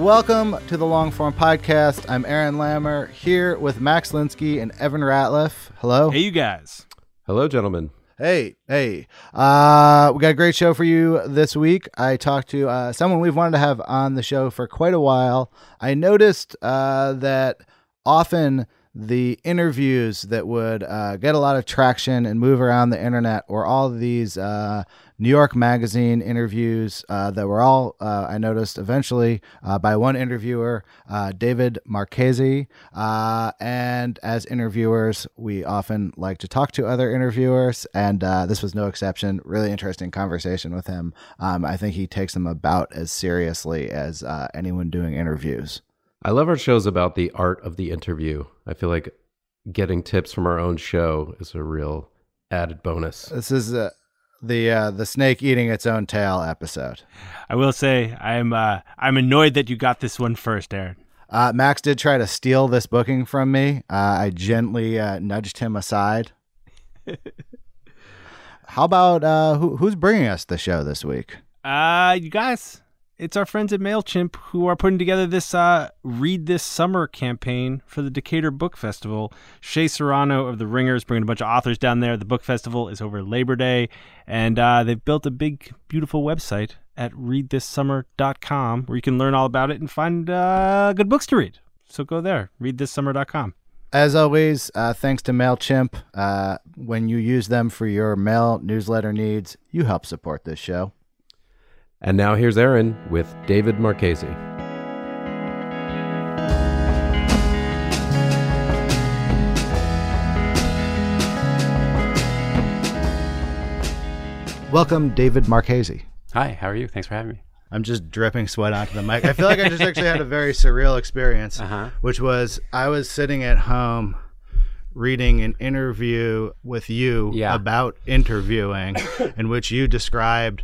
Welcome to the Long Form Podcast. I'm Aaron Lammer here with Max Linsky and Evan Ratliff. Hello. Hey, you guys. Hello, gentlemen. Hey, hey. Uh, we got a great show for you this week. I talked to uh, someone we've wanted to have on the show for quite a while. I noticed uh, that often the interviews that would uh, get a lot of traction and move around the internet were all these uh, New York Magazine interviews uh, that were all, uh, I noticed eventually, uh, by one interviewer, uh, David Marchese. And as interviewers, we often like to talk to other interviewers, and this was no exception. Really interesting conversation with him. Um, I think he takes them about as seriously as anyone doing interviews. I love our shows about the art of the interview. I feel like getting tips from our own show is a real added bonus. This is a the uh, the snake eating its own tail episode. I will say I'm uh, I'm annoyed that you got this one first, Aaron. Uh, Max did try to steal this booking from me. Uh, I gently uh, nudged him aside. How about uh, who, who's bringing us the show this week? Uh, you guys, it's our friends at MailChimp who are putting together this uh, Read This Summer campaign for the Decatur Book Festival. Shea Serrano of The Ringer is bringing a bunch of authors down there. The book festival is over Labor Day, and uh, they've built a big, beautiful website at readthissummer.com where you can learn all about it and find uh, good books to read. So go there, readthissummer.com. As always, uh, thanks to MailChimp. Uh, when you use them for your mail newsletter needs, you help support this show. And now here's Aaron with David Marchese. Welcome, David Marchese. Hi, how are you? Thanks for having me. I'm just dripping sweat onto the mic. I feel like I just actually had a very surreal experience, Uh-huh. which was I was sitting at home reading an interview with you Yeah. about interviewing, in which you described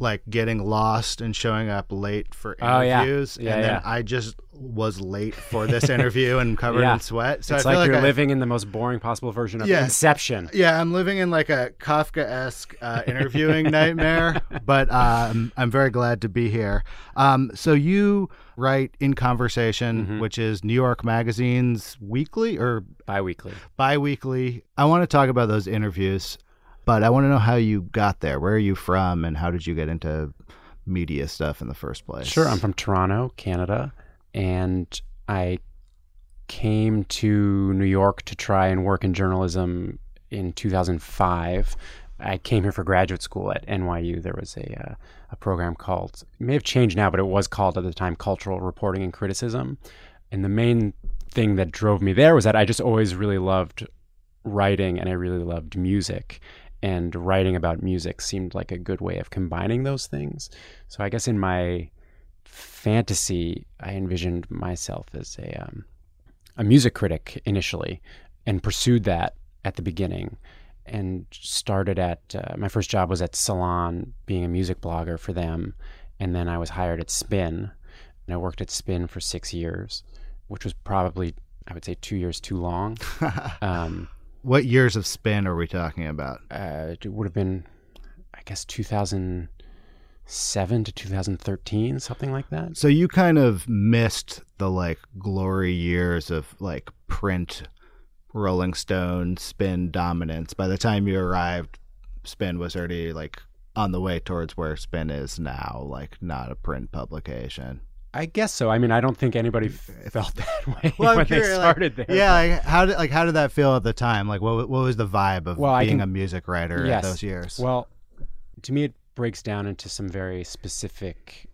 like getting lost and showing up late for Oh, yeah. interviews, Yeah, and then yeah. I just was late for this interview and covered Yeah. in sweat. So it's I feel like, like you're I, living in the most boring possible version of Yeah. Inception. Yeah, I'm living in like a Kafka-esque uh, interviewing nightmare, but um, I'm very glad to be here. Um, so you write in Conversation, Mm-hmm. which is New York Magazine's weekly or Bi-weekly. bi-weekly. I want to talk about those interviews, but I want to know how you got there. Where are you from, and how did you get into media stuff in the first place? Sure, I'm from Toronto, Canada, and I came to New York to try and work in journalism in 2005. I came here for graduate school at NYU. There was a uh, a program called it may have changed now, but it was called at the time Cultural Reporting and Criticism. And the main thing that drove me there was that I just always really loved writing and I really loved music. And writing about music seemed like a good way of combining those things. So I guess in my fantasy, I envisioned myself as a um, a music critic initially, and pursued that at the beginning, and started at uh, my first job was at Salon, being a music blogger for them, and then I was hired at Spin, and I worked at Spin for six years, which was probably I would say two years too long. um, What years of spin are we talking about? uh, it would have been, I guess, 2007 to 2013, something like that. So you kind of missed the like glory years of like print Rolling Stone spin dominance. By the time you arrived, spin was already like on the way towards where spin is now, like not a print publication. I guess so. I mean, I don't think anybody felt that way Well, when they curious, like- started there. Yeah, like how did like how did that feel at the time? Like what what was the vibe of Well, being can- a music writer Yes. those years? Well, to me, it breaks down into some very specific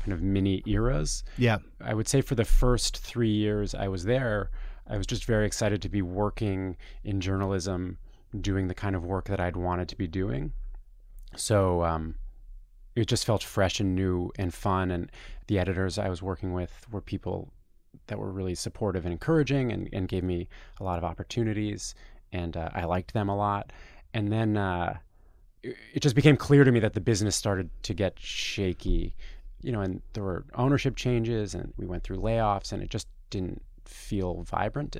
kind of mini eras. yeah, I would say for the first three years I was there, I was just very excited to be working in journalism, doing the kind of work that I'd wanted to be doing. So um, it just felt fresh and new and fun. And the editors I was working with were people that were really supportive and encouraging and, and gave me a lot of opportunities. And uh, I liked them a lot. And then uh, it it just became clear to me that the business started to get shaky you know, and there were ownership changes and we went through layoffs and it just didn't feel vibrant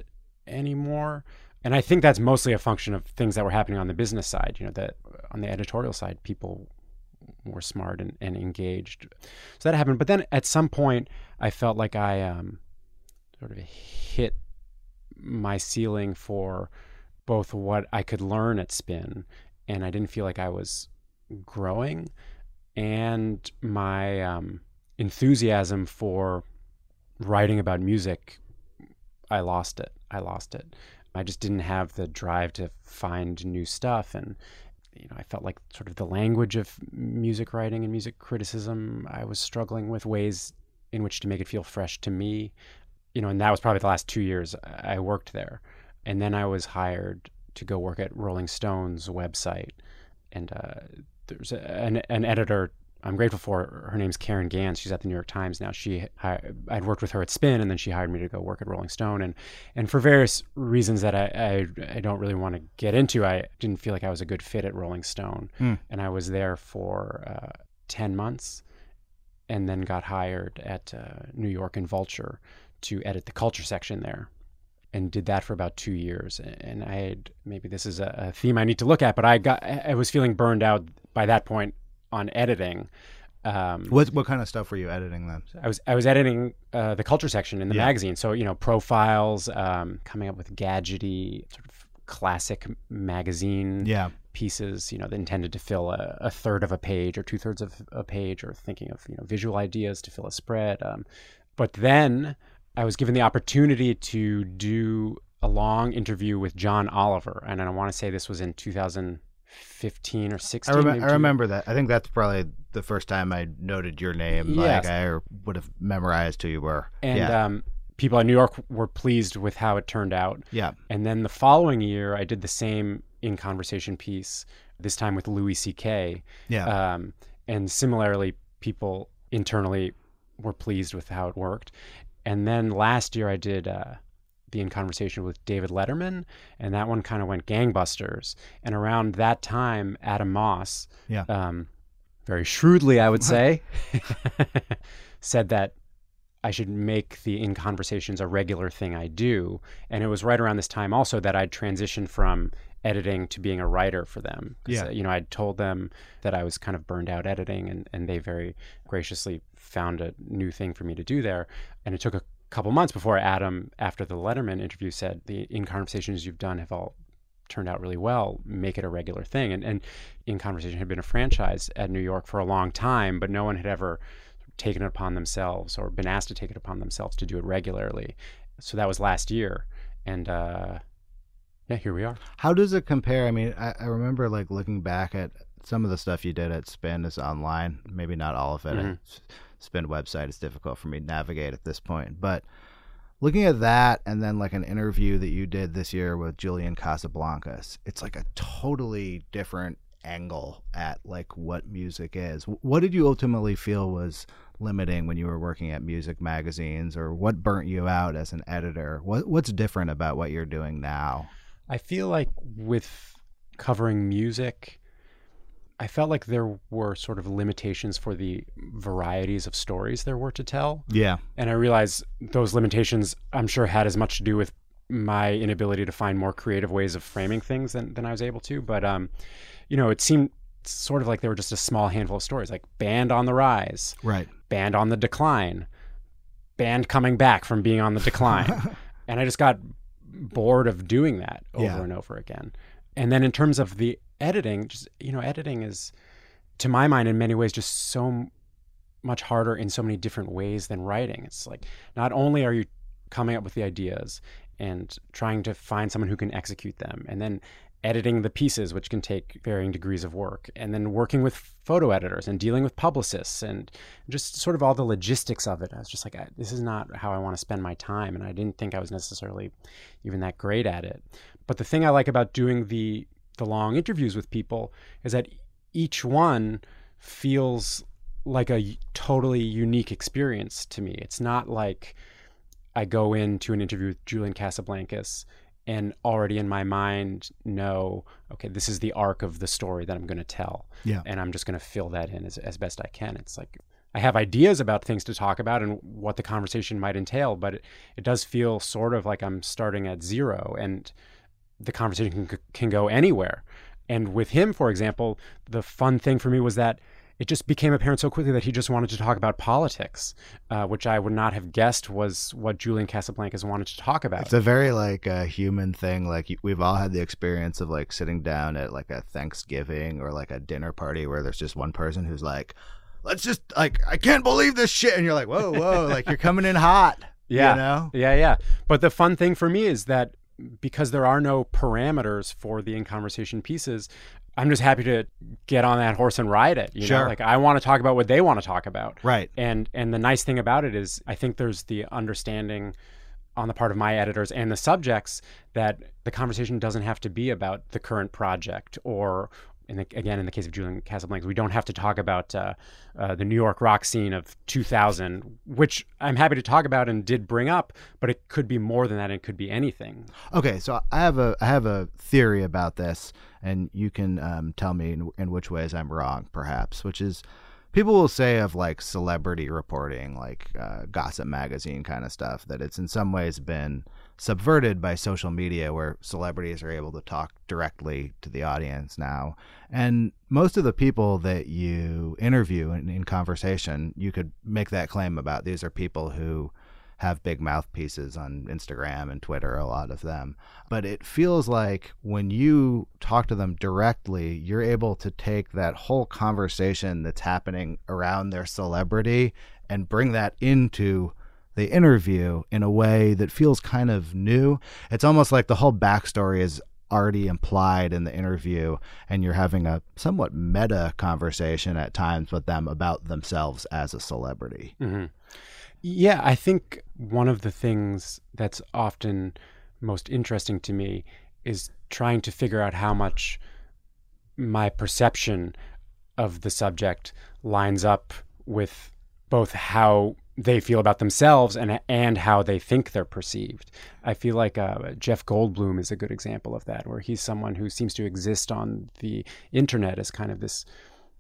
anymore. And I think that's mostly a function of things that were happening on the business side, you know, that on the editorial side, people were smart and, and engaged. So that happened. But then at some point, I felt like I um, sort of hit my ceiling for both what I could learn at Spin, and I didn't feel like I was growing and my um, enthusiasm for writing about music, I lost it. I lost it. I just didn't have the drive to find new stuff, and you know, I felt like sort of the language of music writing and music criticism. I was struggling with ways in which to make it feel fresh to me. You know, and that was probably the last two years I worked there, and then I was hired to go work at Rolling Stone's website, and uh, there's an, an editor I'm grateful for. Her name's Caryn Ganz. She's at the New York Times now. She hi- I'd worked with her at Spin, and then she hired me to go work at Rolling Stone, and and for various reasons that I I, I don't really want to get into, I didn't feel like I was a good fit at Rolling Stone, Hmm. and I was there for uh, ten months, and then got hired at uh, New York and Vulture to edit the culture section there and did that for about two years. And I had maybe this is a, a theme I need to look at, but I got I was feeling burned out by that point on editing. Um, what what kind of stuff were you editing then? I was I was editing uh, the culture section in the Yeah. magazine, so you know profiles, um, coming up with gadgety sort of classic magazine Yeah, pieces, you know, intended to fill a, a third of a page or two thirds of a page, or thinking of you know visual ideas to fill a spread. Um, but then I was given the opportunity to do a long interview with John Oliver, and I want to say this was in 2015 or I, 16. rem- maybe I remember that. I think that's probably the first time I noted your name. Yes. Like I would have memorized who you were. And yeah, um, people in New York were pleased with how it turned out. yeah, And then the following year, I did the same in conversation piece, this time with Louis C.K. yeah. Um, and similarly, people internally were pleased with how it worked. And then last year, I did uh, the In Conversation with David Letterman, and that one kind of went gangbusters. And around that time, Adam Moss, Yeah. um, very shrewdly, I would say, said that I should make the In Conversations a regular thing I do. And it was right around this time also that I'd transitioned from editing to being a writer for them. Yeah. uh, you know, I'd told them that I was kind of burned out editing, and, and they very graciously found a new thing for me to do there. And it took a couple months before Adam, after the Letterman interview, said, The In Conversations you've done have all turned out really well. Make it a regular thing. And, and In Conversation had been a franchise at New York for a long time, but no one had ever taken it upon themselves or been asked to take it upon themselves to do it regularly. So that was last year. And uh, yeah, here we are. How does it compare? I mean, I, I remember like looking back at some of the stuff you did at Spin is online. Maybe not all of it. Mhm. Spin website is difficult for me to navigate at this point, but looking at that and then like an interview that you did this year with Julian Casablancas, it's like a totally different angle at like what music is. What did you ultimately feel was limiting when you were working at music magazines or what burnt you out as an editor? What what's different about what you're doing now? I feel like with covering music, I felt like there were sort of limitations for the varieties of stories there were to tell. Yeah. And I realized those limitations, I'm sure, had as much to do with my inability to find more creative ways of framing things than, than I was able to. But, um, you know, it seemed sort of like there were just a small handful of stories, like band on the rise, Right. band on the decline, band coming back from being on the decline. and I just got bored of doing that over Yeah. and over again. And then in terms of the editing, just you know, editing is to my mind in many ways just so much harder in so many different ways than writing. It's like not only are you coming up with the ideas and trying to find someone who can execute them and then editing the pieces which can take varying degrees of work and then working with photo editors and dealing with publicists and just sort of all the logistics of it i was just like this is not how i want to spend my time and i didn't think i was necessarily even that great at it but the thing i like about doing the the long interviews with people is that each one feels like a totally unique experience to me it's not like I go into an interview with Julian Casablancas and already in my mind know, okay, this is the arc of the story that I'm going to tell. Yeah. And I'm just going to fill that in as, as best I can. It's like I have ideas about things to talk about and what the conversation might entail, but it, it does feel sort of like I'm starting at zero and the conversation can, can go anywhere. And with him, for example, the fun thing for me was that it just became apparent so quickly that he just wanted to talk about politics, uh, which I would not have guessed was what Julian Casablancas wanted to talk about. It's a very like a human thing. Like we've all had the experience of like sitting down at like a Thanksgiving or like a dinner party where there's just one person who's like, "Let's just like I can't believe this shit," and you're like, "Whoa, whoa!" like you're coming in hot. Yeah. You know. Yeah, yeah. But the fun thing for me is that because there are no parameters for the in conversation pieces, I'm just happy to get on that horse and ride it. You Sure. know, like I want to talk about what they want to talk about. Right. And and the nice thing about it is I think there's the understanding on the part of my editors and the subjects that the conversation doesn't have to be about the current project or in the, again in the case of Julian Casablancas, we don't have to talk about uh, uh, the New York rock scene of 2000, which I'm happy to talk about and did bring up, but it could be more than that. It could be anything. Okay, so I have a I have a theory about this, and you can um, tell me in, in which ways I'm wrong, perhaps. Which is, people will say of like celebrity reporting, like uh, gossip magazine kind of stuff, that it's in some ways been subverted by social media, where celebrities are able to talk directly to the audience now, and most of the people that you interview in, in conversation, you could make that claim about. These are people who have big mouthpieces on Instagram and Twitter, a lot of them. But it feels like when you talk to them directly, you're able to take that whole conversation that's happening around their celebrity and bring that into the interview in a way that feels kind of new. It's almost like the whole backstory is already implied in the interview, and you're having a somewhat meta conversation at times with them about themselves as a celebrity. hmm Yeah, I think one of the things that's often most interesting to me is trying to figure out how much my perception of the subject lines up with both how they feel about themselves and and how they think they're perceived. I feel like uh, Jeff Goldblum is a good example of that, where he's someone who seems to exist on the internet as kind of this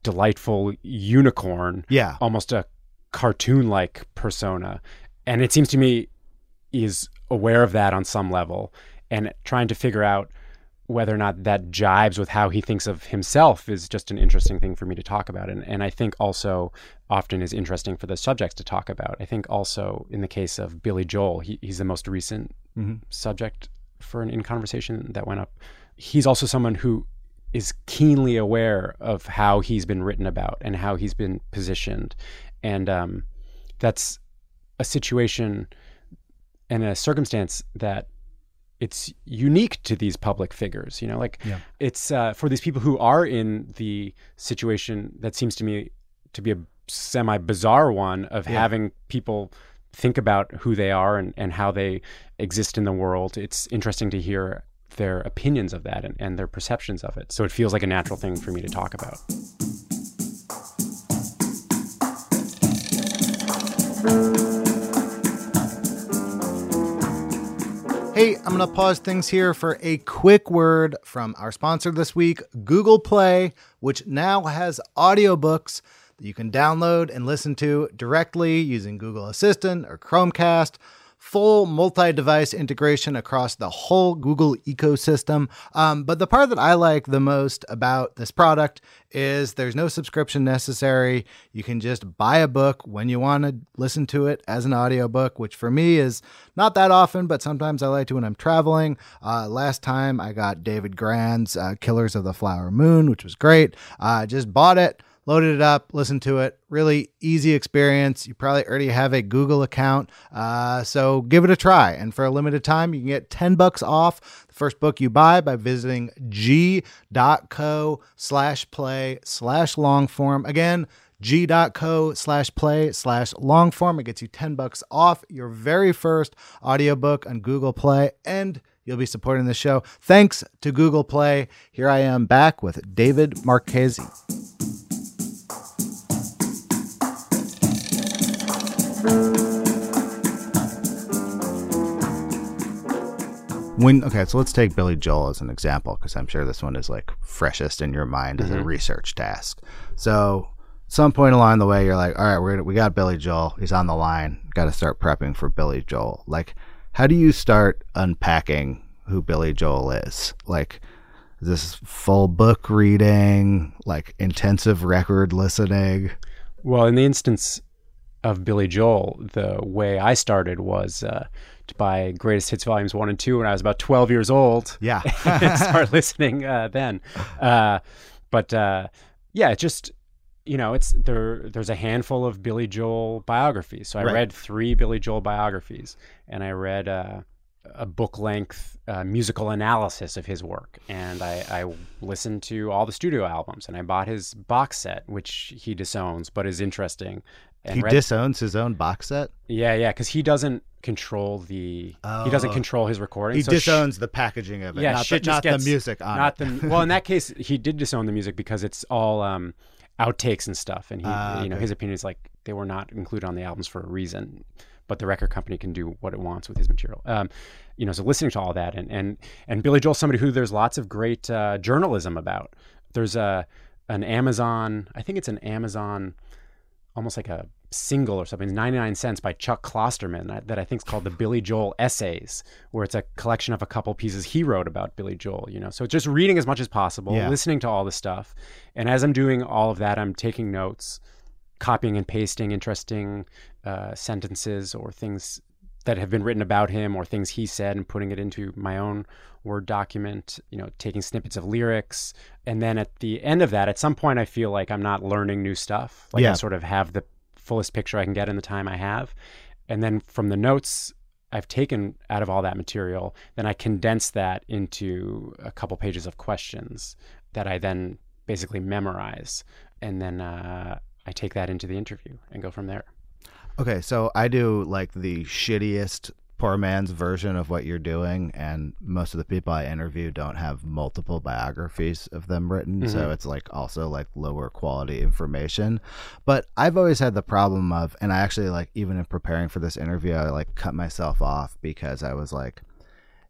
delightful unicorn, Yeah. almost a cartoon-like persona, and it seems to me is aware of that on some level and trying to figure out whether or not that jibes with how he thinks of himself is just an interesting thing for me to talk about. And, and I think also often is interesting for the subjects to talk about. I think also in the case of Billy Joel, he, he's the most recent Mhm. subject for an in conversation that went up. He's also someone who is keenly aware of how he's been written about and how he's been positioned. And um, that's a situation and a circumstance that it's unique to these public figures you know like Yeah. it's uh, for these people who are in the situation that seems to me to be a semi bizarre one of Yeah. having people think about who they are and, and how they exist in the world it's interesting to hear their opinions of that and, and their perceptions of it so it feels like a natural thing for me to talk about Hey, I'm going to pause things here for a quick word from our sponsor this week, Google Play, which now has audiobooks that you can download and listen to directly using Google Assistant or Chromecast. Full multi-device integration across the whole Google ecosystem. Um, but the part that I like the most about this product is there's no subscription necessary. You can just buy a book when you want to listen to it as an audiobook, which for me is not that often, but sometimes I like to when I'm traveling. Uh, last time I got David Grann's uh, Killers of the Flower Moon, which was great. I uh, just bought it loaded it up, listened to it. Really easy experience. You probably already have a Google account, uh, so give it a try. And for a limited time, you can get 10 bucks off the first book you buy by visiting g.co slash play slash longform. Again, g.co slash play slash longform. It gets you 10 bucks off your very first audiobook on Google Play and you'll be supporting the show. Thanks to Google Play. Here I am back with David Marchese. When okay, so let's take Billy Joel as an example because I'm sure this one is like freshest in your mind as a Mm-hmm. research task. So, some point along the way, you're like, all right, we're gonna, we got Billy Joel. He's on the line. Got to start prepping for Billy Joel. Like, how do you start unpacking who Billy Joel is? Like, this full book reading, like intensive record listening? Well, in the instance of Billy Joel, the way I started was uh, to buy Greatest Hits Volumes 1 and 2 when I was about 12 years old. Yeah. and start listening uh, then. Uh, but uh, yeah, it just you know, it's there. There's a handful of Billy Joel biographies. So I Right. read three Billy Joel biographies, and I read uh, a book length uh, musical analysis of his work, and I, I listened to all the studio albums, and I bought his box set, which he disowns, but is interesting. He read- disowns his own box set. yeah, yeah, because he doesn't control the he doesn't Oh. control his recording. He so sh- disowns the packaging of it, yeah, not, shit the, just not gets, the music on not it. the well. In that case, he did disown the music because it's all um, outtakes and stuff, and he, Ah, you know, okay. his opinion is like they were not included on the albums for a reason, but the record company can do what it wants with his material. Um, you know, so listening to all that, and and and Billy Joel's somebody who there's lots of great uh, journalism about. There's a an Amazon, I think it's an Amazon, almost like a single or something, 99 cents by Chuck Klosterman that, that I think is called the Billy Joel Essays, where it's a collection of a couple pieces he wrote about Billy Joel, you know. So just reading as much as possible, Yeah. listening to all the stuff. And as I'm doing all of that, I'm taking notes, copying and pasting interesting uh, sentences or things that have been written about him or things he said and putting it into my own Word document, you know, taking snippets of lyrics. And then at the end of that, at some point, I feel like I'm not learning new stuff. Like Yeah. I sort of have the fullest picture I can get in the time I have. And then from the notes I've taken out of all that material, then I condense that into a couple pages of questions that I then basically memorize. And then uh, I take that into the interview and go from there. Okay, so I do like the shittiest poor man's version of what you're doing, and most of the people I interview don't have multiple biographies of them written, so mm-hmm. it's like also like lower quality information. But I've always had the problem of, and I actually like even in preparing for this interview, I like cut myself off because I was like,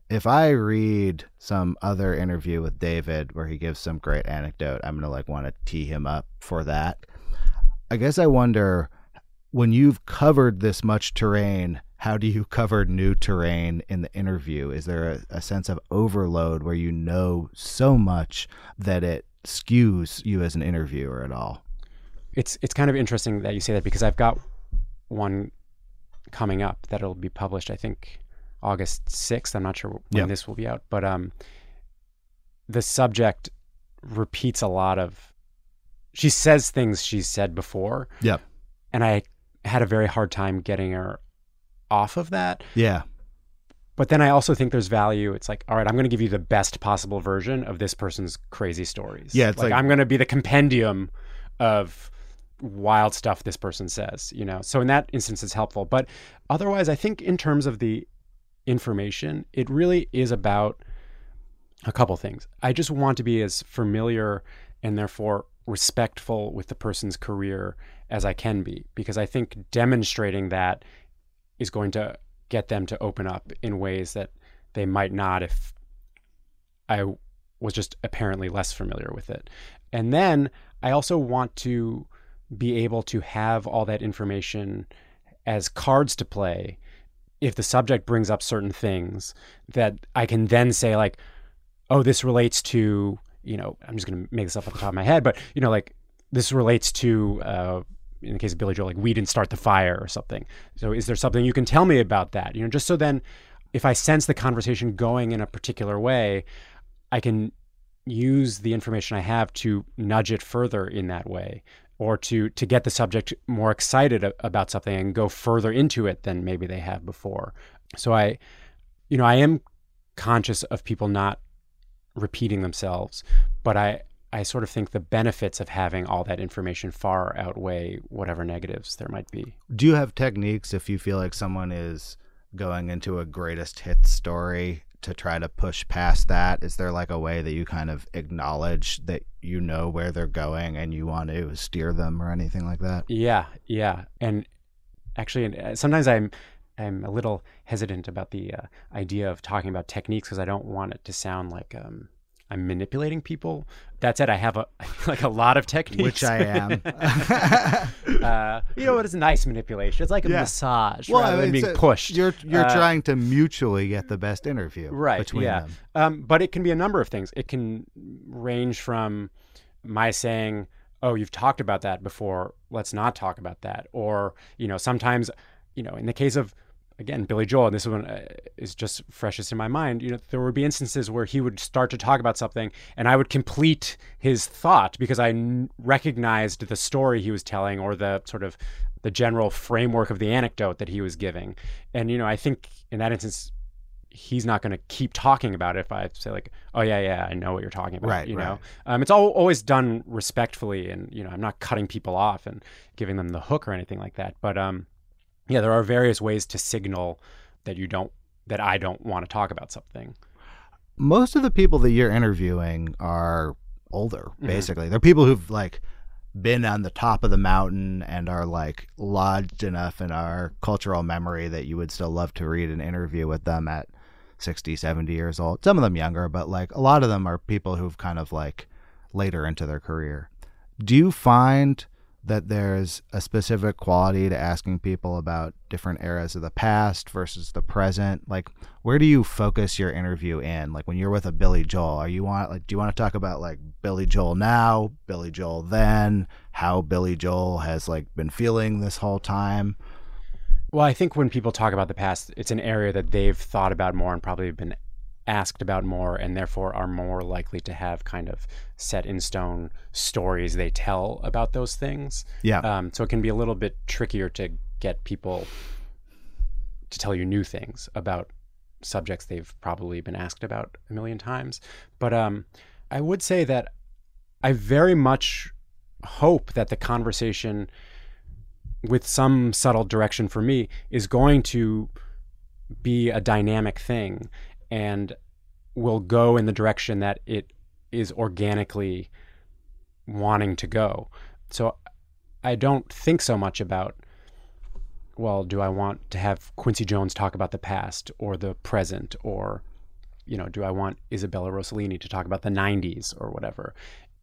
if I read some other interview with David where he gives some great anecdote, I'm gonna like want to tee him up for that. I guess I wonder when you've covered this much terrain, how do you cover new terrain in the interview? Is there a, a sense of overload where you know so much that it skews you as an interviewer at all? It's it's kind of interesting that you say that because I've got one coming up that'll be published. I think August sixth. I'm not sure when Yeah. this will be out, but um, the subject repeats a lot of. She says things she's said before, Yeah. and I had a very hard time getting her off of that. Yeah. But then I also think there's value. It's like, all right, I'm going to give you the best possible version of this person's crazy stories. Yeah, it's like- I'm going to be the compendium of wild stuff this person says, you know. So in that instance it's helpful, but otherwise I think in terms of the information, it really is about a couple things. I just want to be as familiar and therefore respectful with the person's career as I can be because I think demonstrating that is going to get them to open up in ways that they might not if I was just apparently less familiar with it. And then I also want to be able to have all that information as cards to play if the subject brings up certain things that I can then say like, oh, this relates to, you know, I'm just going to make this up off the top of my head, but you know, like this relates to, uh, in the case of Billy Joel, like we didn't start the fire or something. So is there something you can tell me about that? You know, just so then if I sense the conversation going in a particular way, I can use the information I have to nudge it further in that way or to to get the subject more excited about something and go further into it than maybe they have before. So I you know, I am conscious of people not repeating themselves, but I I sort of think the benefits of having all that information far outweigh whatever negatives there might be. Do you have techniques if you feel like someone is going into a greatest hits story to try to push past that? Is there like a way that you kind of acknowledge that you know where they're going and you want to steer them or anything like that? Yeah, yeah. And actually, uh, sometimes I'm I'm a little hesitant about the uh, idea of talking about techniques because I don't want it to sound like um, I'm manipulating people. That said, I have a like a lot of techniques, which I am. uh, you know what? It's nice manipulation. It's like a yeah. massage well, rather than being a, pushed. You're you're uh, trying to mutually get the best interview, right? Between yeah. them. Um, but it can be a number of things. It can range from my saying, "Oh, you've talked about that before. Let's not talk about that," or you know, sometimes, you know, in the case of again, Billy Joel, and this one uh, is just freshest in my mind. You know, there would be instances where he would start to talk about something, and I would complete his thought because I n- recognized the story he was telling or the sort of the general framework of the anecdote that he was giving. And you know, I think in that instance, he's not going to keep talking about it if I say like, "Oh yeah, yeah, I know what you're talking about." Right. You right. know, um, it's all, always done respectfully, and you know, I'm not cutting people off and giving them the hook or anything like that. But um, yeah, there are various ways to signal that you don't that I don't want to talk about something. Most of the people that you're interviewing are older, mm-hmm. basically. Mm-hmm. They're people who've like been on the top of the mountain and are like lodged enough in our cultural memory that you would still love to read an interview with them at 60, 70 years old. Some of them younger, but like a lot of them are people who've kind of like later into their career. Do you find that there's a specific quality to asking people about different eras of the past versus the present? Like where do you focus your interview in? Like when you're with a billy joel are you want like do you want to talk about like billy joel now billy joel then how billy joel has like been feeling this whole time? Well i think when people talk about the past it's an area that they've thought about more and probably been asked about more and therefore are more likely to have kind of set in stone stories they tell about those things. Yeah. Um, so it can be a little bit trickier to get people to tell you new things about subjects they've probably been asked about a million times. But um, I would say that I very much hope that the conversation, with some subtle direction for me, is going to be a dynamic thing and will go in the direction that it is organically wanting to go. So I don't think so much about, well, do I want to have Quincy Jones talk about the past or the present or, you know, do I want Isabella Rossellini to talk about the 90s or whatever?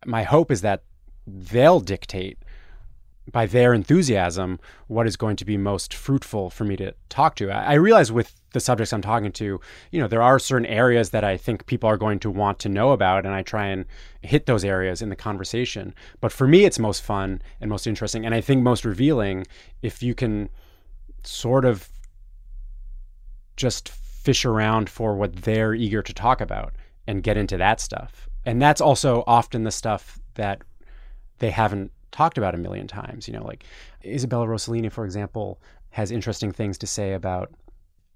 My hope is that they'll dictate by their enthusiasm what is going to be most fruitful for me to talk to. I, I, realize with the subjects I'm talking to, you know, there are certain areas that I think people are going to want to know about, and I try and hit those areas in the conversation. But for me, it's most fun and most interesting, and I think most revealing if you can sort of just fish around for what they're eager to talk about and get into that stuff. And that's also often the stuff that they haven't talked about a million times. You know, like Isabella Rossellini, for example, has interesting things to say about.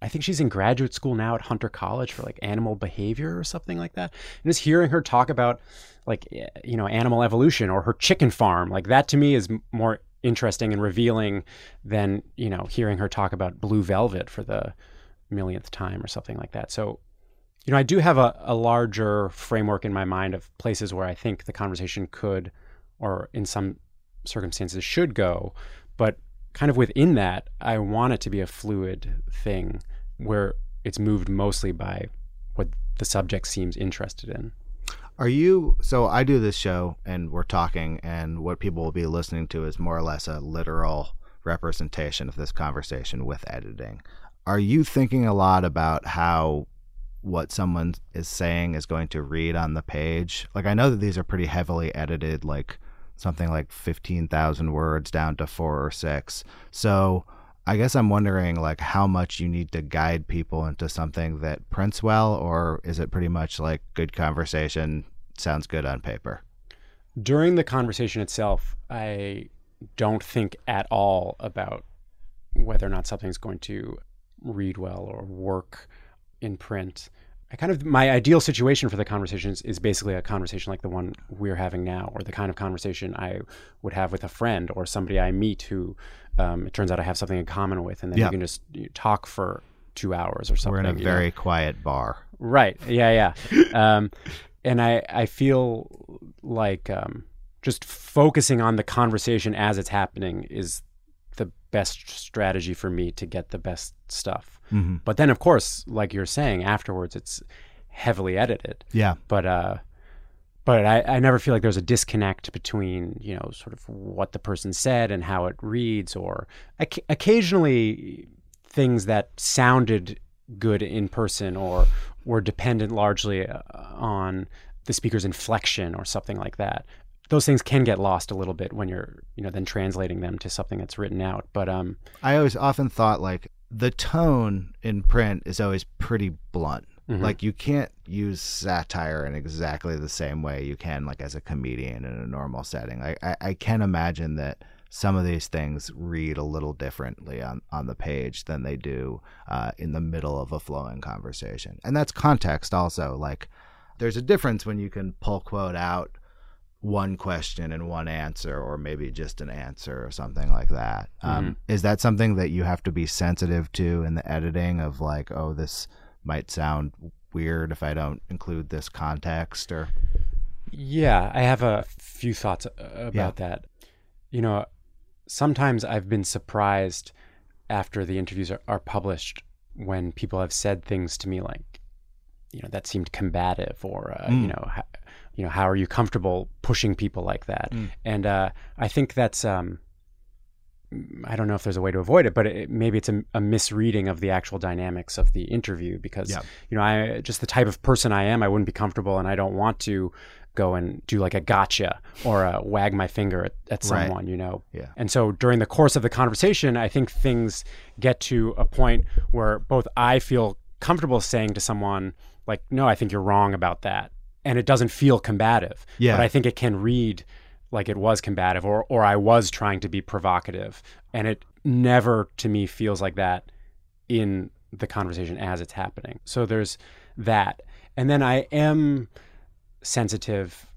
I think she's in graduate school now at Hunter College for like animal behavior or something like that. And just hearing her talk about like eh, you know animal evolution or her chicken farm, like that to me is more interesting and revealing than you know hearing her talk about blue velvet for the millionth time or something like that. So you know, I do have a, a larger framework in my mind of places where I think the conversation could, or in some circumstances should go. But kind of within that, I want it to be a fluid thing where it's moved mostly by what the subject seems interested in. Are you so I do this show and we're talking and what people will be listening to is more or less a literal representation of this conversation with editing. are you thinking a lot about how what someone is saying is going to read on the page? Like, I know that these are pretty heavily edited, like something like 15,000 words down to four or six. So, I guess I'm wondering like how much you need to guide people into something that prints well, or is it pretty much like good conversation sounds good on paper? During the conversation itself, I don't think at all about whether or not something's going to read well or work in print. I kind of my ideal situation for the conversations is basically a conversation like the one we're having now, or the kind of conversation I would have with a friend or somebody I meet who um, it turns out I have something in common with, and then Yeah. you can just you talk for two hours or something. We're in a you know? very quiet bar. Right. Yeah. Yeah. um, and I I feel like um, just focusing on the conversation as it's happening is the best strategy for me to get the best stuff. Mhm. But then, of course, like you're saying, afterwards it's heavily edited. Yeah. But uh, but I, I never feel like there's a disconnect between you know sort of what the person said and how it reads, or oc- occasionally things that sounded good in person or were dependent largely uh, on the speaker's inflection or something like that. Those things can get lost a little bit when you're you know then translating them to something that's written out. But um, I always often thought like the tone in print is always pretty blunt. Mhm. Like you can't use satire in exactly the same way you can like as a comedian in a normal setting. Like I, I can imagine that some of these things read a little differently on, on the page than they do uh, in the middle of a flowing conversation. And that's context also. Like there's a difference when you can pull quote out one question and one answer, or maybe just an answer or something like that. Um, is that something that you have to be sensitive to in the editing of like, oh, this might sound weird if I don't include this context or Yeah, I have a few thoughts uh, about that. You know, sometimes I've been surprised after the interviews are, are published when people have said things to me like, you know, that seemed combative, or uh, you know, you know, how are you comfortable pushing people like that? And uh, I think that's. Um, I don't know if there's a way to avoid it, but it, maybe it's a, a misreading of the actual dynamics of the interview because Yeah. you know I just the type of person I am. I wouldn't be comfortable, and I don't want to go and do like a gotcha or a wag my finger at, at Right. someone. You know, Yeah. And so during the course of the conversation, I think things get to a point where both I feel comfortable saying to someone like, "No, I think you're wrong about that," and it doesn't feel combative. Yeah. But I think it can read like it was combative or or I was trying to be provocative and it never to me feels like that in the conversation as it's happening. So there's that. And then I am sensitive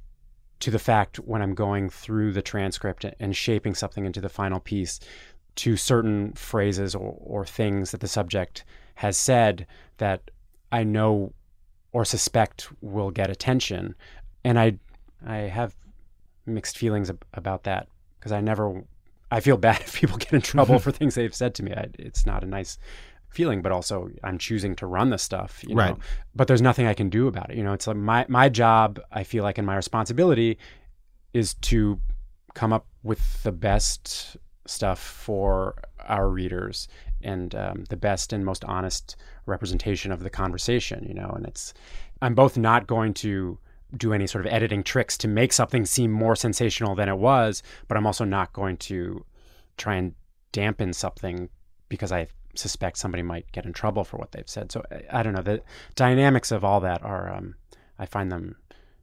to the fact when I'm going through the transcript and shaping something into the final piece to certain phrases or, or things that the subject has said that I know or suspect will get attention. And I I have mixed feelings ab- about that because I never I feel bad if people get in trouble for things they've said to me. I, it's not a nice feeling, but also I'm choosing to run the stuff, you know. But there's nothing I can do about it. You know, it's like my my job. I feel like, and my responsibility is to come up with the best stuff for our readers and um, the best and most honest representation of the conversation. You know, and it's I'm both not going to do any sort of editing tricks to make something seem more sensational than it was, but I'm also not going to try and dampen something because I suspect somebody might get in trouble for what they've said. So I, I don't know. The dynamics of all that are, um, I find them,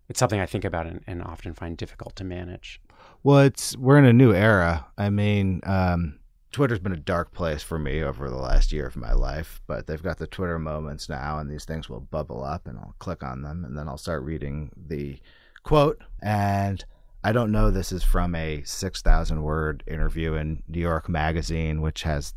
it's something I think about and, and often find difficult to manage. Well, it's we're in a new era. I mean, um, Twitter's been a dark place for me over the last year of my life, but they've got the Twitter moments now, and these things will bubble up, and I'll click on them, and then I'll start reading the quote. And I don't know this is from a six thousand word interview in New York Magazine, which has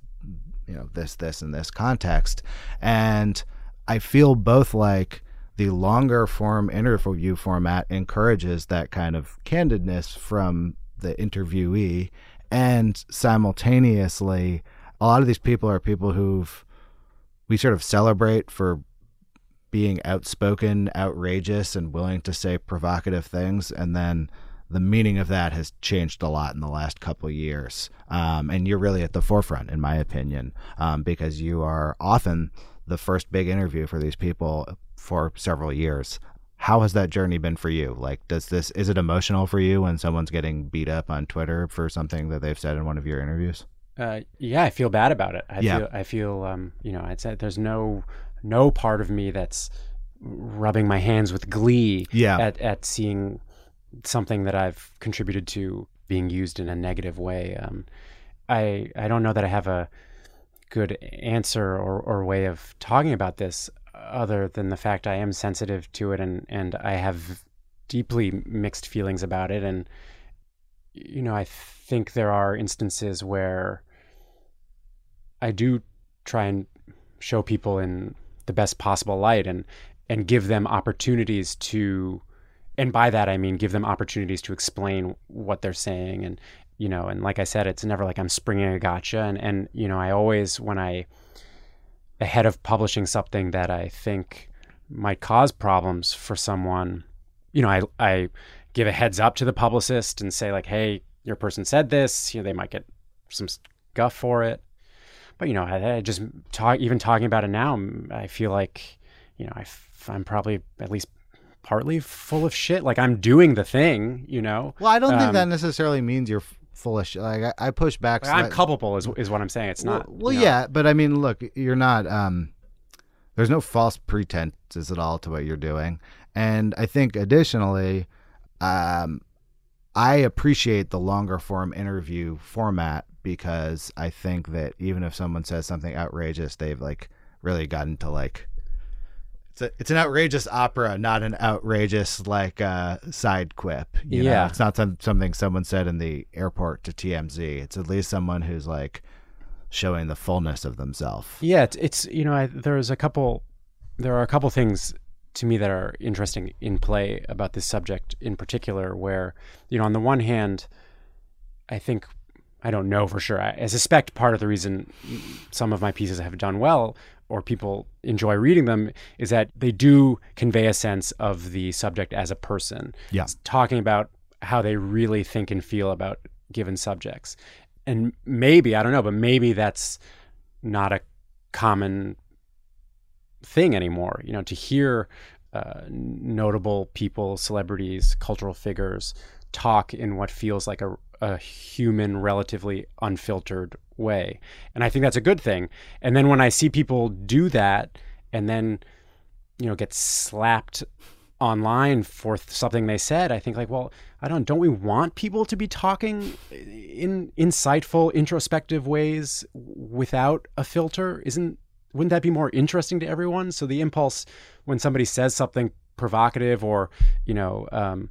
you know this, this, and this context, and I feel both like the longer form interview format encourages that kind of candidness from the interviewee and simultaneously a lot of these people are people who've we sort of celebrate for being outspoken outrageous and willing to say provocative things and then the meaning of that has changed a lot in the last couple years. Um, and you're really at the forefront, in my opinion, um, because you are often the first big interview for these people for several years. How has that journey been for you? Like, does this is it emotional for you when someone's getting beat up on Twitter for something that they've said in one of your interviews? Uh, yeah, I feel bad about it. I Yeah. feel, I feel, um, you know, I'd say there's no, no part of me that's rubbing my hands with glee Yeah. at, at seeing something that I've contributed to being used in a negative way. Um, I, I don't know that I have a good answer or, or way of talking about this other than the fact I am sensitive to it and, and I have deeply mixed feelings about it. And, you know, I think there are instances where I do try and show people in the best possible light and and give them opportunities to and by that I mean give them opportunities to explain what they're saying and you know and like I said it's never like I'm springing a gotcha and and you know I always when I ahead of publishing something that I think might cause problems for someone you know I I give a heads up to the publicist and say like hey your person said this you know they might get some guff for it. But you know I, I just talk even talking about it now I feel like you know I f- I'm probably at least partly full of shit like I'm doing the thing you know? Well, I don't think Um, that necessarily means you're full of shit. Like I, I push back. Like, I'm slight- culpable is is what I'm saying it's not Well, well you know. yeah, but I mean, look, you're not. Um, there's no false pretenses at all to what you're doing, and I think additionally, um, I appreciate the longer form interview format because I think that even if someone says something outrageous, they've like really gotten to like. It's, a, it's an outrageous opera, not an outrageous like uh, side quip. You know? Yeah. it's not some, something someone said in the airport to TMZ. It's at least someone who's like showing the fullness of themselves. Yeah, it's, it's you know, I, there's a couple, there are a couple things to me that are interesting in play about this subject in particular. Where you know, on the one hand, I think I don't know for sure. I, I suspect part of the reason some of my pieces have done well or people enjoy reading them is that they do convey a sense of the subject as a person. Yeah. It's talking about how they really think and feel about given subjects. And maybe, I don't know, but maybe that's not a common thing anymore. You know, to hear uh, notable people, celebrities, cultural figures talk in what feels like a, a human, relatively unfiltered way. And I think that's a good thing. And then when I see people do that and then, you know, get slapped online for th- something they said, I think like, well, I don't don't we want people to be talking in insightful, introspective ways without a filter? Isn't wouldn't that be more interesting to everyone? So the impulse when somebody says something provocative or, you know, um,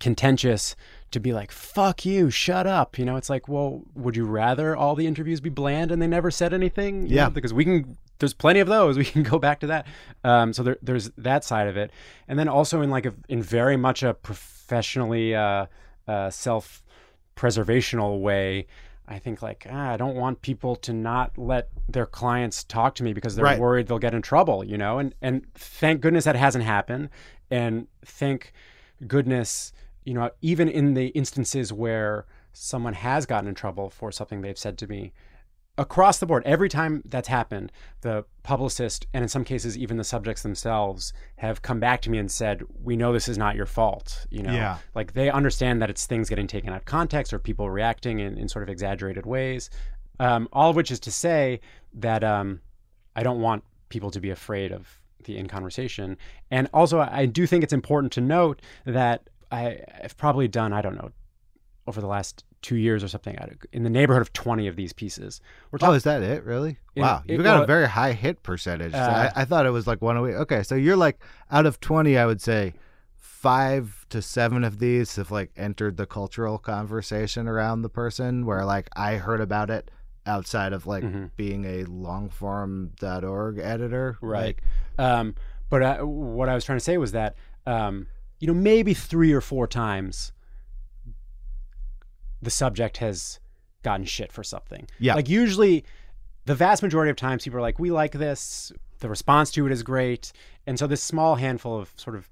contentious to be like fuck you shut up you know it's like well would you rather all the interviews be bland and they never said anything You Yeah. know, because we can there's plenty of those we can go back to that um, so there, there's that side of it and then also in like a, in very much a professionally uh, uh, self preservational way I think like ah, I don't want people to not let their clients talk to me because they're Right. worried they'll get in trouble, you know. And and thank goodness that hasn't happened, and thank goodness, you know, even in the instances where someone has gotten in trouble for something they've said to me, across the board, every time that's happened, the publicist and in some cases even the subjects themselves have come back to me and said, "We know this is not your fault." You know, Yeah. like they understand that it's things getting taken out of context or people reacting in, in sort of exaggerated ways. Um, all of which is to say that um, I don't want people to be afraid of the in conversation. And also, I do think it's important to note that I, I've probably done, I don't know, over the last two years or something, in the neighborhood of 20 of these pieces. We're Oh, is that it? Really? It- wow, you've got a very high hit percentage. So Uh, I, I thought it was like one a week. Okay, so you're like out of twenty, I would say five to seven of these have like entered the cultural conversation around the person. Where like I heard about it outside of like Mhm. being a longform.org editor. Right. Like, Um, but I, what I was trying to say was that, um, you know, maybe three or four times the subject has gotten shit for something. Yeah. Like usually, the vast majority of times, people are like, "We like this." The response to it is great, and so this small handful of sort of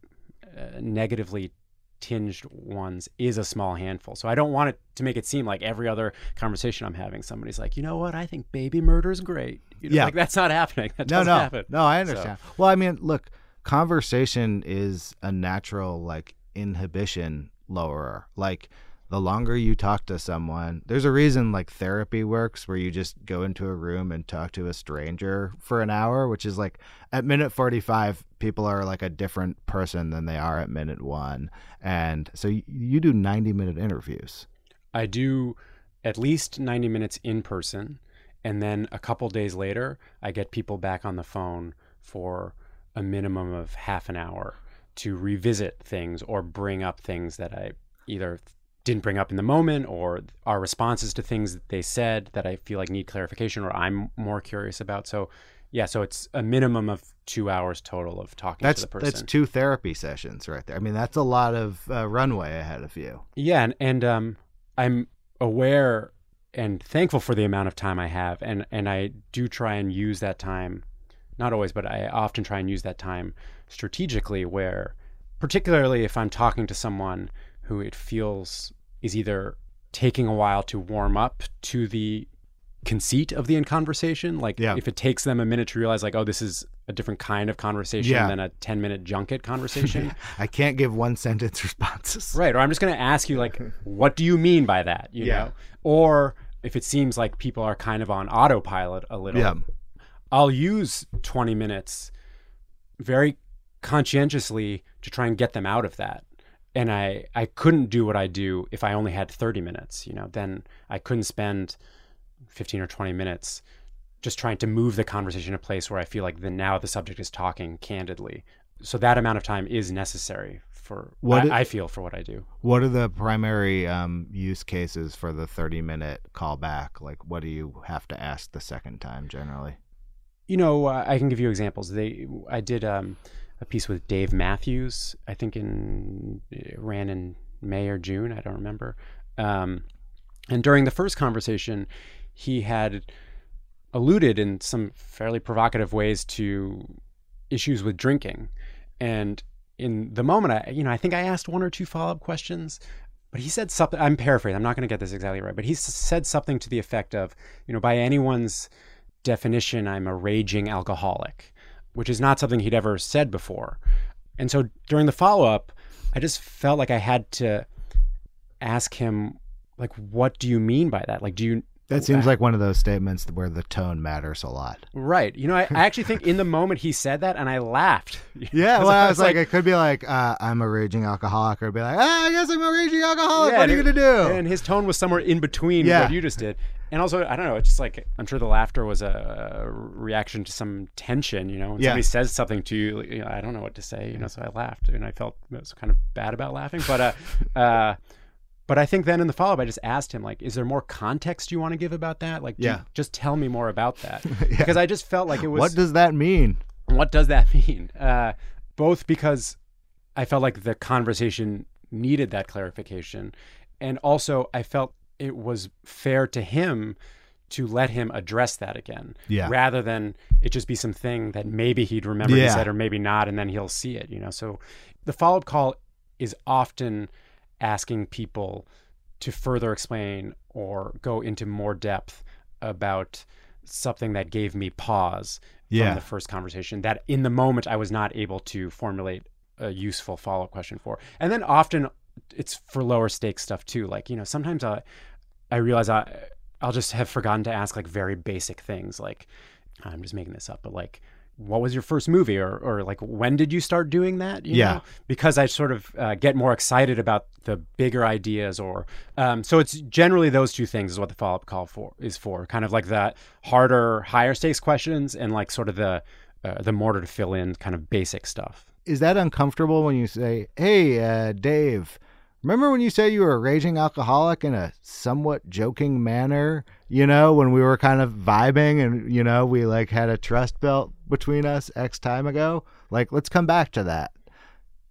uh, negatively tinged ones is a small handful. So I don't want it to make it seem like every other conversation I'm having, somebody's like, you know what, I think baby murder is great. You know, Yeah. like that's not happening. That no, doesn't no, happen. no. I understand. Well, I mean, look, conversation is a natural like inhibition lowerer. Like the longer you talk to someone, there's a reason like therapy works where you just go into a room and talk to a stranger for an hour, which is like at minute 45, people are like a different person than they are at minute one. And so you, you do 90 minute interviews. I do at least 90 minutes in person. And then a couple days later, I get people back on the phone for a minimum of half an hour to revisit things or bring up things that I either didn't bring up in the moment or our responses to things that they said that I feel like need clarification or I'm more curious about. So, yeah, so it's a minimum of two hours total of talking That's to the person. that's two therapy sessions right there. I mean, that's a lot of uh, runway ahead of you. Yeah, and, and um, I'm aware and thankful for the amount of time I have, and and I do try and use that time, not always, but I often try and use that time strategically. Where, particularly if I'm talking to someone who it feels is either taking a while to warm up to the conceit of the in conversation like Yeah. if it takes them a minute to realize like oh this is a different kind of conversation Yeah. than a 10 minute junket conversation I can't give one sentence responses. Right. Or I'm just going to ask you, like, what do you mean by that? You Yeah. know? Or if it seems like people are kind of on autopilot a little, Yeah. I'll use 20 minutes very conscientiously to try and get them out of that. And I, I couldn't do what I do if I only had 30 minutes, you know, then I couldn't spend 15 or 20 minutes just trying to move the conversation to a place where I feel like the now the subject is talking candidly. So that amount of time is necessary for What I, it- I feel for what I do. What are the primary um, use cases for the 30 minute callback? Like, what do you have to ask the second time generally? You know, uh, I can give you examples. They, I did um, a piece with Dave Matthews. I think in ran in May or June. I don't remember. Um, and during the first conversation, he had alluded in some fairly provocative ways to issues with drinking, and in the moment, I, you know, I think I asked one or two follow up questions. But he said something. I'm paraphrasing. I'm not going to get this exactly right. But he said something to the effect of, you know, by anyone's definition, I'm a raging alcoholic, which is not something he'd ever said before. And so during the follow up, I just felt like I had to ask him, like, what do you mean by that? Like, do you. That seems like one of those statements where the tone matters a lot. Right. You know, I, I actually think in the moment he said that and I laughed. Yeah. well, I was like, it could be like, uh, I'm a raging alcoholic, or be like, ah, I guess I'm a raging alcoholic. Yeah, what are you gonna do? And his tone was somewhere in between Yeah. what you just did. And also, I don't know. It's just like I'm sure the laughter was a reaction to some tension. You know, when Yeah. somebody says something to you, you know, I don't know what to say. You know, so I laughed, and I felt it was kind of bad about laughing. But uh, uh, but I think then in the follow up, I just asked him like, "Is there more context you want to give about that? Like, Yeah. just tell me more about that." Because I just felt like it was what does that mean? what does that mean? Uh, both because I felt like the conversation needed that clarification, and also I felt it was fair to him to let him address that again, Yeah. rather than it just be something that maybe he'd remember he said or maybe not, and then he'll see it. You know, so the follow up call is often asking people to further explain or go into more depth about something that gave me pause Yeah. from the first conversation that in the moment I was not able to formulate a useful follow up question for. And then often it's for lower stakes stuff too. Like, you know, sometimes I, I realize I, I'll just have forgotten to ask like very basic things like, I'm just making this up, but like, what was your first movie or, or like when did you start doing that you Yeah. know? because i sort of uh, get more excited about the bigger ideas or um, so it's generally those two things is what the follow-up call for is for kind of like that harder higher stakes questions and like sort of the uh, the mortar to fill in kind of basic stuff Is that uncomfortable when you say, "Hey, uh, Dave"? Remember when you said you were a raging alcoholic in a somewhat joking manner? You know, when we were kind of vibing and, you know, we like had a trust belt between us X time ago? Like, let's come back to that.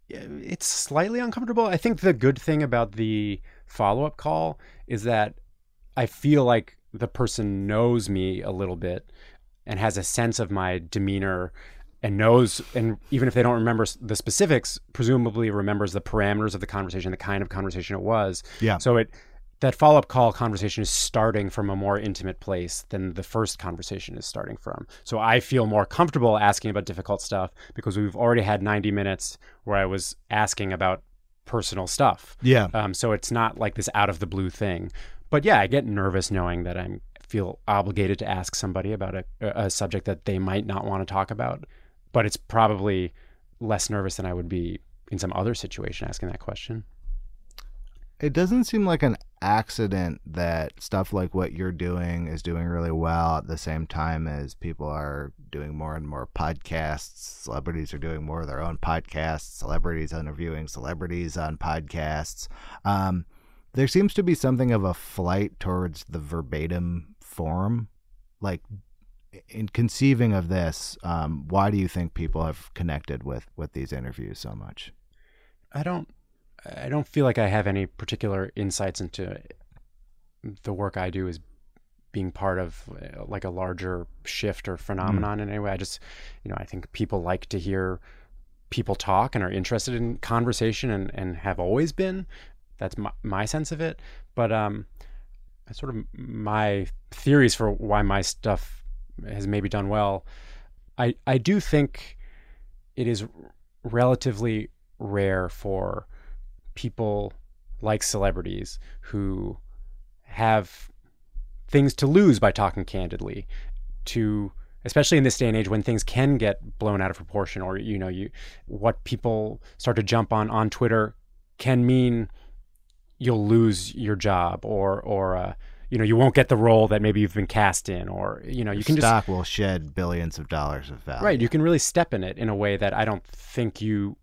it's slightly uncomfortable. I think the good thing about the follow up call is that I feel like the person knows me a little bit and has a sense of my demeanor and knows, and even if they don't remember the specifics, presumably remembers the parameters of the conversation, the kind of conversation it was. Yeah. So it that follow up call conversation is starting from a more intimate place than the first conversation is starting from. So I feel more comfortable asking about difficult stuff because we've already had 90 minutes where I was asking about personal stuff. Yeah. Um, so it's not like this out of the blue thing. But yeah, I get nervous knowing that I'm feel obligated to ask somebody about a, a subject that they might not want to talk about. But it's probably less nervous than I would be in some other situation asking that question. It doesn't seem like an accident that stuff like what you're doing is doing really well at the same time as people are doing more and more podcasts. Celebrities are doing more of their own podcasts, celebrities interviewing celebrities on podcasts. Um, there seems to be something of a flight towards the verbatim form. Like, in conceiving of this, um, why do you think people have connected with, with these interviews so much? I don't I don't feel like I have any particular insights into the work I do as being part of uh, like a larger shift or phenomenon in any way. I just, you know, I think people like to hear people talk and are interested in conversation and, and have always been. That's my, my sense of it. But um, sort of my theories for why my stuff has maybe done well. I I do think it is relatively rare for people like celebrities who have things to lose by talking candidly to especially in this day and age when things can get blown out of proportion or you know you what people start to jump on on Twitter can mean you'll lose your job or or uh, you know you won't get the role that maybe you've been cast in or you know you can just stock will shed billions of dollars of value. Right. You can really step in it in a way that I don't think you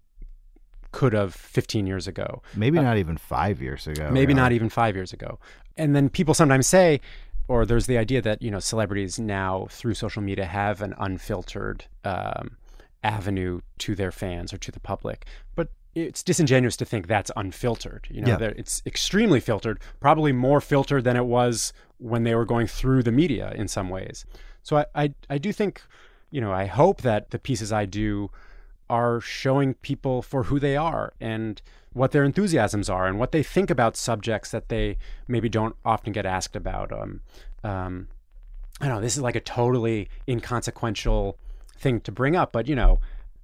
could have 15 years ago. Maybe not even five years ago. Maybe not even five years ago. And then people sometimes say, or there's the idea that, you know, celebrities now through social media have an unfiltered um, avenue to their fans or to the public. But it's disingenuous to think that's unfiltered. You know, Yeah. it's extremely filtered, probably more filtered than it was when they were going through the media in some ways. So I, I, I do think, you know, I hope that the pieces I do are showing people for who they are and what their enthusiasms are and what they think about subjects that they maybe don't often get asked about. Um, um, I don't know. This is like a totally inconsequential thing to bring up, but you know,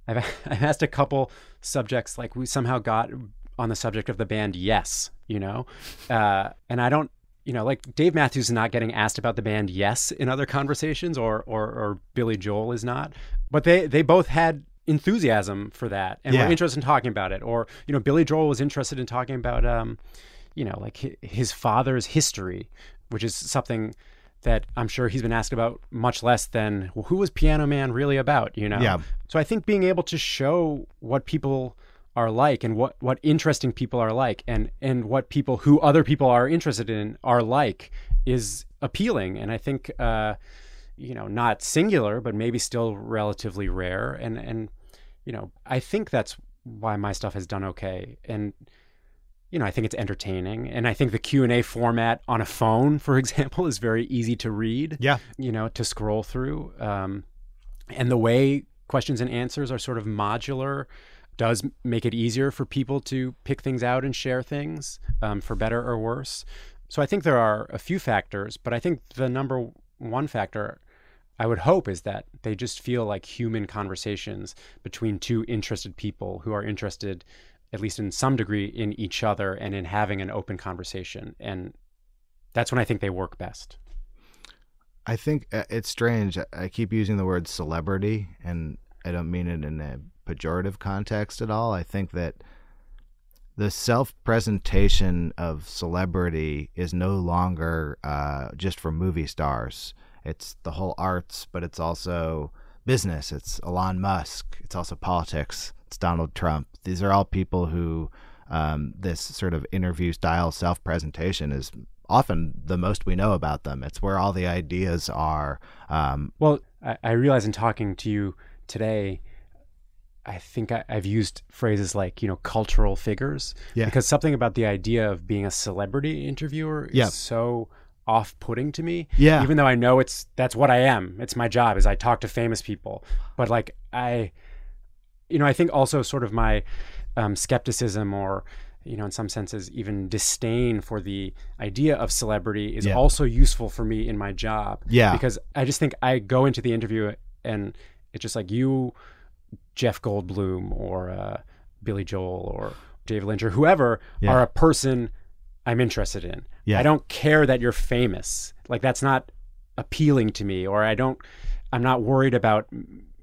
I've I've asked a couple subjects like we somehow got on the subject of the band Yes, you know, uh, and I don't. You know, like Dave Matthews is not getting asked about the band Yes in other conversations, or or, or Billy Joel is not, but they they both had enthusiasm for that and Yeah. were interested in talking about it. Or you know, Billy Joel was interested in talking about um, you know, like his father's history, which is something that I'm sure he's been asked about much less than well, who was Piano Man really about, you know? Yeah. So I think being able to show what people are like and what, what interesting people are like and, and what people who other people are interested in are like is appealing. And I think, uh, you know, not singular, but maybe still relatively rare. And, and, you know, I think that's why my stuff has done okay. And, you know, I think it's entertaining, and I think the Q and A format on a phone, for example, is very easy to read. Yeah. you know, to scroll through, um, and the way questions and answers are sort of modular does make it easier for people to pick things out and share things, um, for better or worse. So I think there are a few factors, but I think the number one factor I would hope is that they just feel like human conversations between two interested people who are interested, at least in some degree, in each other and in having an open conversation. And that's when I think they work best. I think uh, it's strange. I- keep using the word celebrity, and I don't mean it in a pejorative context at all. I think that the self presentation of celebrity is no longer uh, just for movie stars. It's the whole arts, but it's also business. It's Elon Musk. It's also politics. It's Donald Trump. These are all people who um, this sort of interview style self presentation is often the most we know about them. It's where all the ideas are. Um, Well, I, I realize in talking to you today, I think I, I've used phrases like, you know, cultural figures. Yeah. Because something about the idea of being a celebrity interviewer is Yeah. so off-putting to me. Yeah. Even though I know it's that's what I am. It's my job is I talk to famous people. But like I you know, I think also sort of my um, skepticism or you know, in some senses, even disdain for the idea of celebrity is Yeah. also useful for me in my job. Yeah. Because I just think I go into the interview and it's just like you, Jeff Goldblum or uh, Billy Joel or Dave Lynch or whoever Yeah. are a person I'm interested in. Yeah. I don't care that you're famous. Like that's not appealing to me, or I don't. I'm not worried about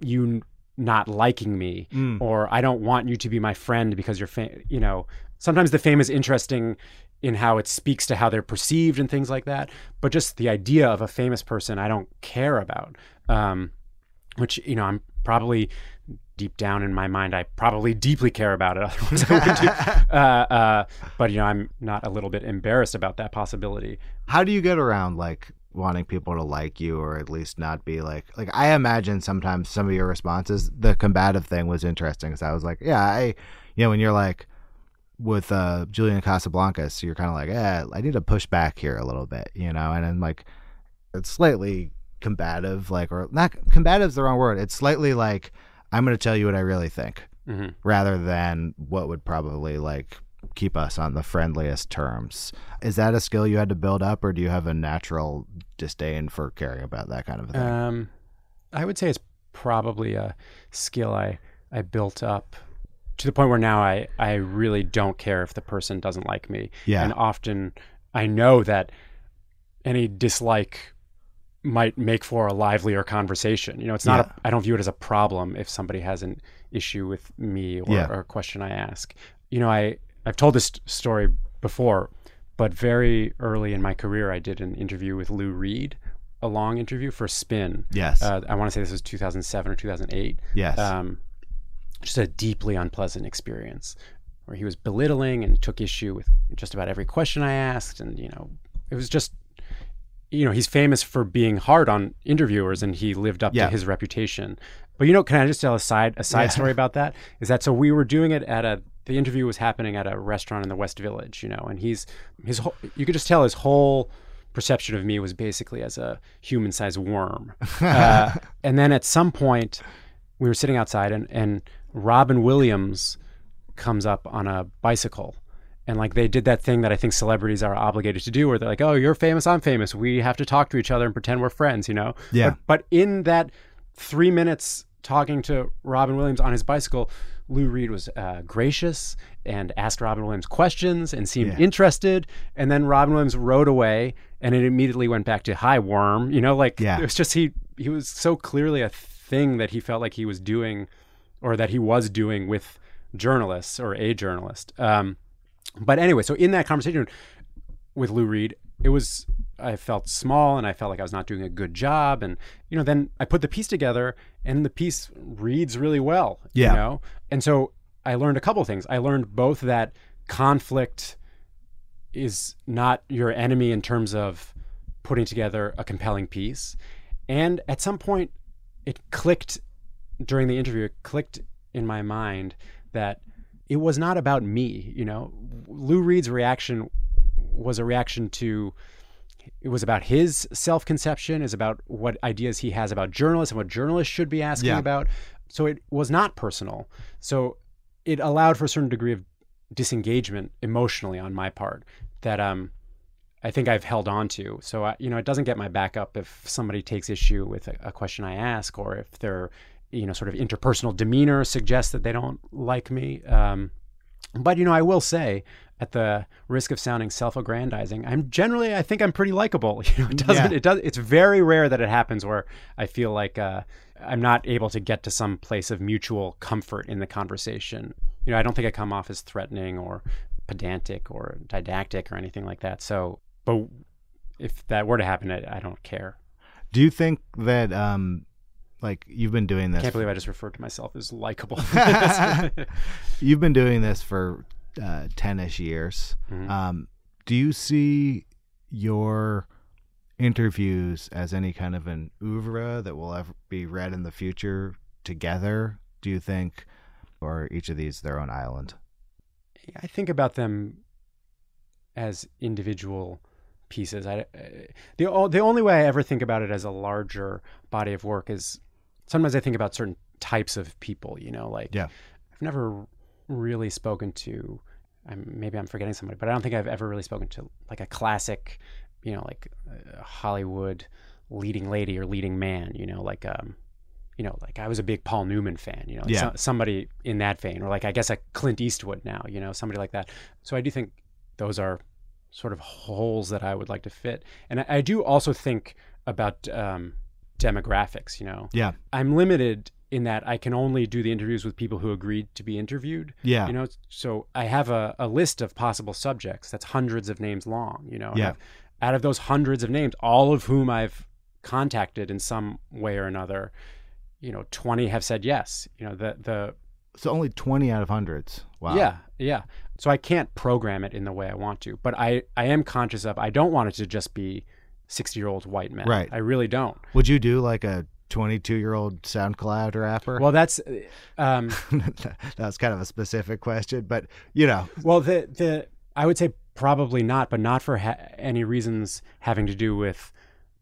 you not liking me, Mm. or I don't want you to be my friend because you're fam- You know, sometimes the fame is interesting in how it speaks to how they're perceived and things like that. But just the idea of a famous person, I don't care about. Um, which you know, I'm probably deep down in my mind, I probably deeply care about it. Otherwise, I wouldn't do. Uh, uh, but you know, I'm not a little bit embarrassed about that possibility. How do you get around like wanting people to like you or at least not be like like I imagine sometimes some of your responses the combative thing was interesting because I was like yeah I you know when you're like with uh Julian Casablancas you're kind of like yeah I need to push back here a little bit you know and then like it's slightly combative like or not combative is the wrong word it's slightly like I'm going to tell you what I really think hmm rather than what would probably like keep us on the friendliest terms. Is that a skill you had to build up, or do you have a natural disdain for caring about that kind of thing? Um, I would say it's probably a skill I I built up to the point where now I I really don't care if the person doesn't like me. Yeah. And often I know that any dislike might make for a livelier conversation. You know, it's not Yeah. a I don't view it as a problem if somebody has an issue with me or, Yeah. or a question I ask. You know, I I've told this story before, but very early in my career I did an interview with Lou Reed, a long interview for Spin. yes. Uh, I want to say this was 2007 or 2008. yes. Um, just a deeply unpleasant experience where he was belittling and took issue with just about every question I asked. And, you know, it was just, you know, he's famous for being hard on interviewers and he lived up Yeah. to his reputation. But, you know, can I just tell a side, a side Yeah. story about that? Is that so we were doing it at a, the interview was happening at a restaurant in the West Village, you know, and he's, his whole, you could just tell his whole perception of me was basically as a human sized worm. Uh, and then at some point, we were sitting outside and, and Robin Williams comes up on a bicycle. And like they did that thing that I think celebrities are obligated to do where they're like, oh, you're famous, I'm famous. We have to talk to each other and pretend we're friends, you know? Yeah. But, but in that three minutes talking to Robin Williams on his bicycle, Lou Reed was uh, gracious and asked Robin Williams questions and seemed Yeah. interested. And then Robin Williams rode away and it immediately went back to, hi, worm. You know, like Yeah. it was just he, he was so clearly a thing that he felt like he was doing or that he was doing with journalists or a journalist. Um, but anyway, so in that conversation with Lou Reed, it was I felt small and I felt like I was not doing a good job, and you know, then I put the piece together, and the piece reads really well. Yeah. You know, and so I learned a couple of things. I learned both that conflict is not your enemy in terms of putting together a compelling piece, and at some point, it clicked during the interview. It clicked in my mind that it was not about me. You know, Lou Reed's reaction was a reaction to it was about his self-conception is about what ideas he has about journalists and what journalists should be asking Yeah. about so it was not personal so it allowed for a certain degree of disengagement emotionally on my part that um I think I've held on to. So, I, you know, it doesn't get my back up if somebody takes issue with a, a question I ask or if their, you know, sort of interpersonal demeanor suggests that they don't like me. Um, but, you know, I will say, at the risk of sounding self-aggrandizing, I'm generally, I think I'm pretty likable. You know, it doesn't, Yeah. it does, it's very rare that it happens where I feel like uh, I'm not able to get to some place of mutual comfort in the conversation. You know, I don't think I come off as threatening or pedantic or didactic or anything like that. So, but if that were to happen, I, I don't care. do you think that um, like you've been doing I this? can't believe I just referred to myself as likable. you've been doing this for uh, 10ish years. Mhm. Um, do you see your interviews as any kind of an oeuvre that will ever be read in the future together? Do you think, or each of these their own island? I think about them as individual pieces. I, uh, the o- the only way I ever think about it as a larger body of work is sometimes I think about certain types of people. You know, like Yeah. I've never really spoken to. I'm, maybe I'm forgetting somebody, but I don't think I've ever really spoken to like a classic, you know, like uh, Hollywood leading lady or leading man. You know, like um, you know, like I was a big Paul Newman fan. You know, like Yeah. so- somebody in that vein, or like I guess a Clint Eastwood now. You know, somebody like that. So I do think those are sort of holes that I would like to fit, and I, I do also think about um, demographics. You know, Yeah. I'm limited in that I can only do the interviews with people who agreed to be interviewed. Yeah. You know, so I have a, a list of possible subjects that's hundreds of names long, you know. Yeah. Out of those hundreds of names, all of whom I've contacted in some way or another, you know, 20 have said yes. You know, the the So only 20 out of hundreds. Wow. yeah, yeah. So I can't program it in the way I want to, but I I am conscious of I don't want it to just be 60-year-old white men. Right. I really don't. Would you do like a 22 year old SoundCloud rapper? Well, that's um that was kind of a specific question, but you know, Well, the the I would say probably not, but not for ha- any reasons having to do with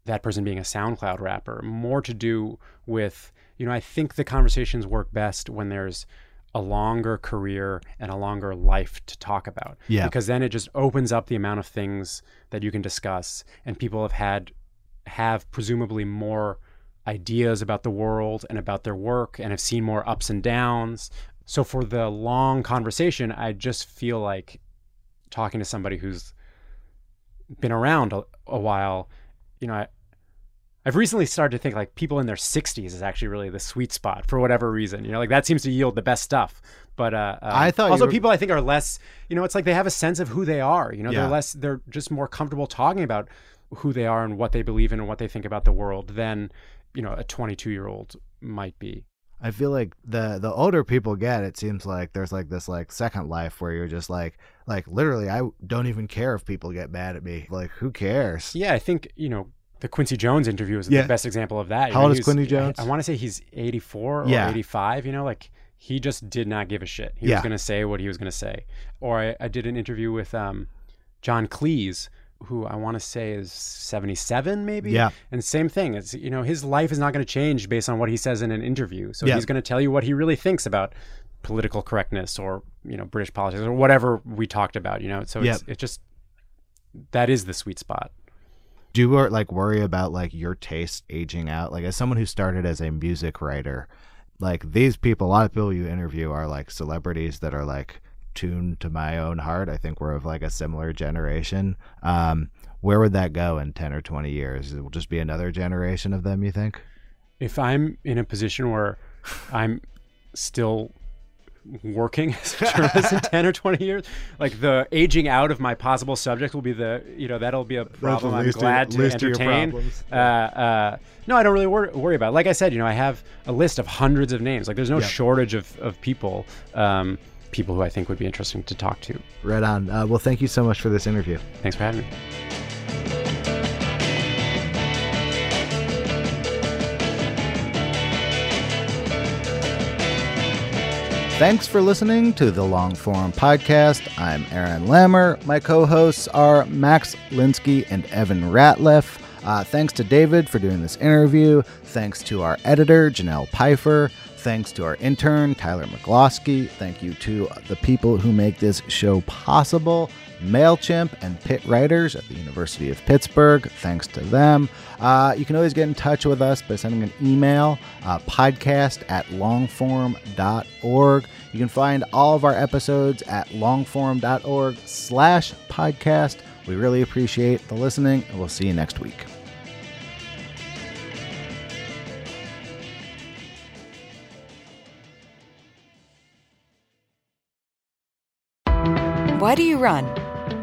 that person being a SoundCloud rapper. More to do with you know I think the conversations work best when there's a longer career and a longer life to talk about. Yeah. Because then it just opens up the amount of things that you can discuss, and people have had have presumably more ideas about the world and about their work and have seen more ups and downs. So for the long conversation, I just feel like talking to somebody who's been around a, a while, you know, I, I've recently started to think like people in their 60s is actually really the sweet spot for whatever reason. You know, like that seems to yield the best stuff. But uh, um, I thought also were- people I think are less. You know, it's like they have a sense of who they are. You know, Yeah. they're less. They're just more comfortable talking about who they are and what they believe in and what they think about the world than you know a 22 year old might be. I feel like the the older people get, it seems like there's like this like second life where you're just like like literally I don't even care if people get mad at me. Like who cares? Yeah, I think you know the Quincy Jones interview is Yeah. the best example of that. You How know, old is Quincy Jones? I, want to say he's 84 or Yeah. 85. You know, like he just did not give a shit. He Yeah. was going to say what he was going to say. Or I, I did an interview with um, John Cleese, who I want to say is 77, maybe. Yeah. And same thing. It's you know his life is not going to change based on what he says in an interview. So Yeah. he's going to tell you what he really thinks about political correctness or you know British politics or whatever we talked about. You know, so it's, Yep. it just that is the sweet spot. Do you like worry about like your taste aging out? Like as someone who started as a music writer, like these people, a lot of people you interview are like celebrities that are like tuned to my own heart. I think we're of like a similar generation. Um, where would that go in ten or twenty years? It will just be another generation of them. You think? if I'm in a position where I'm still working as a journalist in 10 or 20 years, like the aging out of my possible subject will be the, you know, that'll be a problem I'm glad to entertain. Uh, uh, no, I don't really wor- worry about it. Like I said, you know, I have a list of hundreds of names. Like there's no Yeah. shortage of, of people, um, people who I think would be interesting to talk to. Right on. Uh, well, thank you so much for this interview. Thanks for having me. Thanks for listening to the Long Form Podcast. I'm Aaron Lammer. My co hosts are Max Linsky and Evan Ratliff. Uh, thanks to David for doing this interview. Thanks to our editor, Janelle Pfeiffer. Thanks to our intern, Tyler McGlosky. Thank you to the people who make this show possible. MailChimp and Pitt Writers at the University of Pittsburgh. Thanks to them. Uh, you can always get in touch with us by sending an email, uh, podcast at longform.org. You can find all of our episodes at longform.org slash podcast. We really appreciate the listening, and we'll see you next week. Why do you run?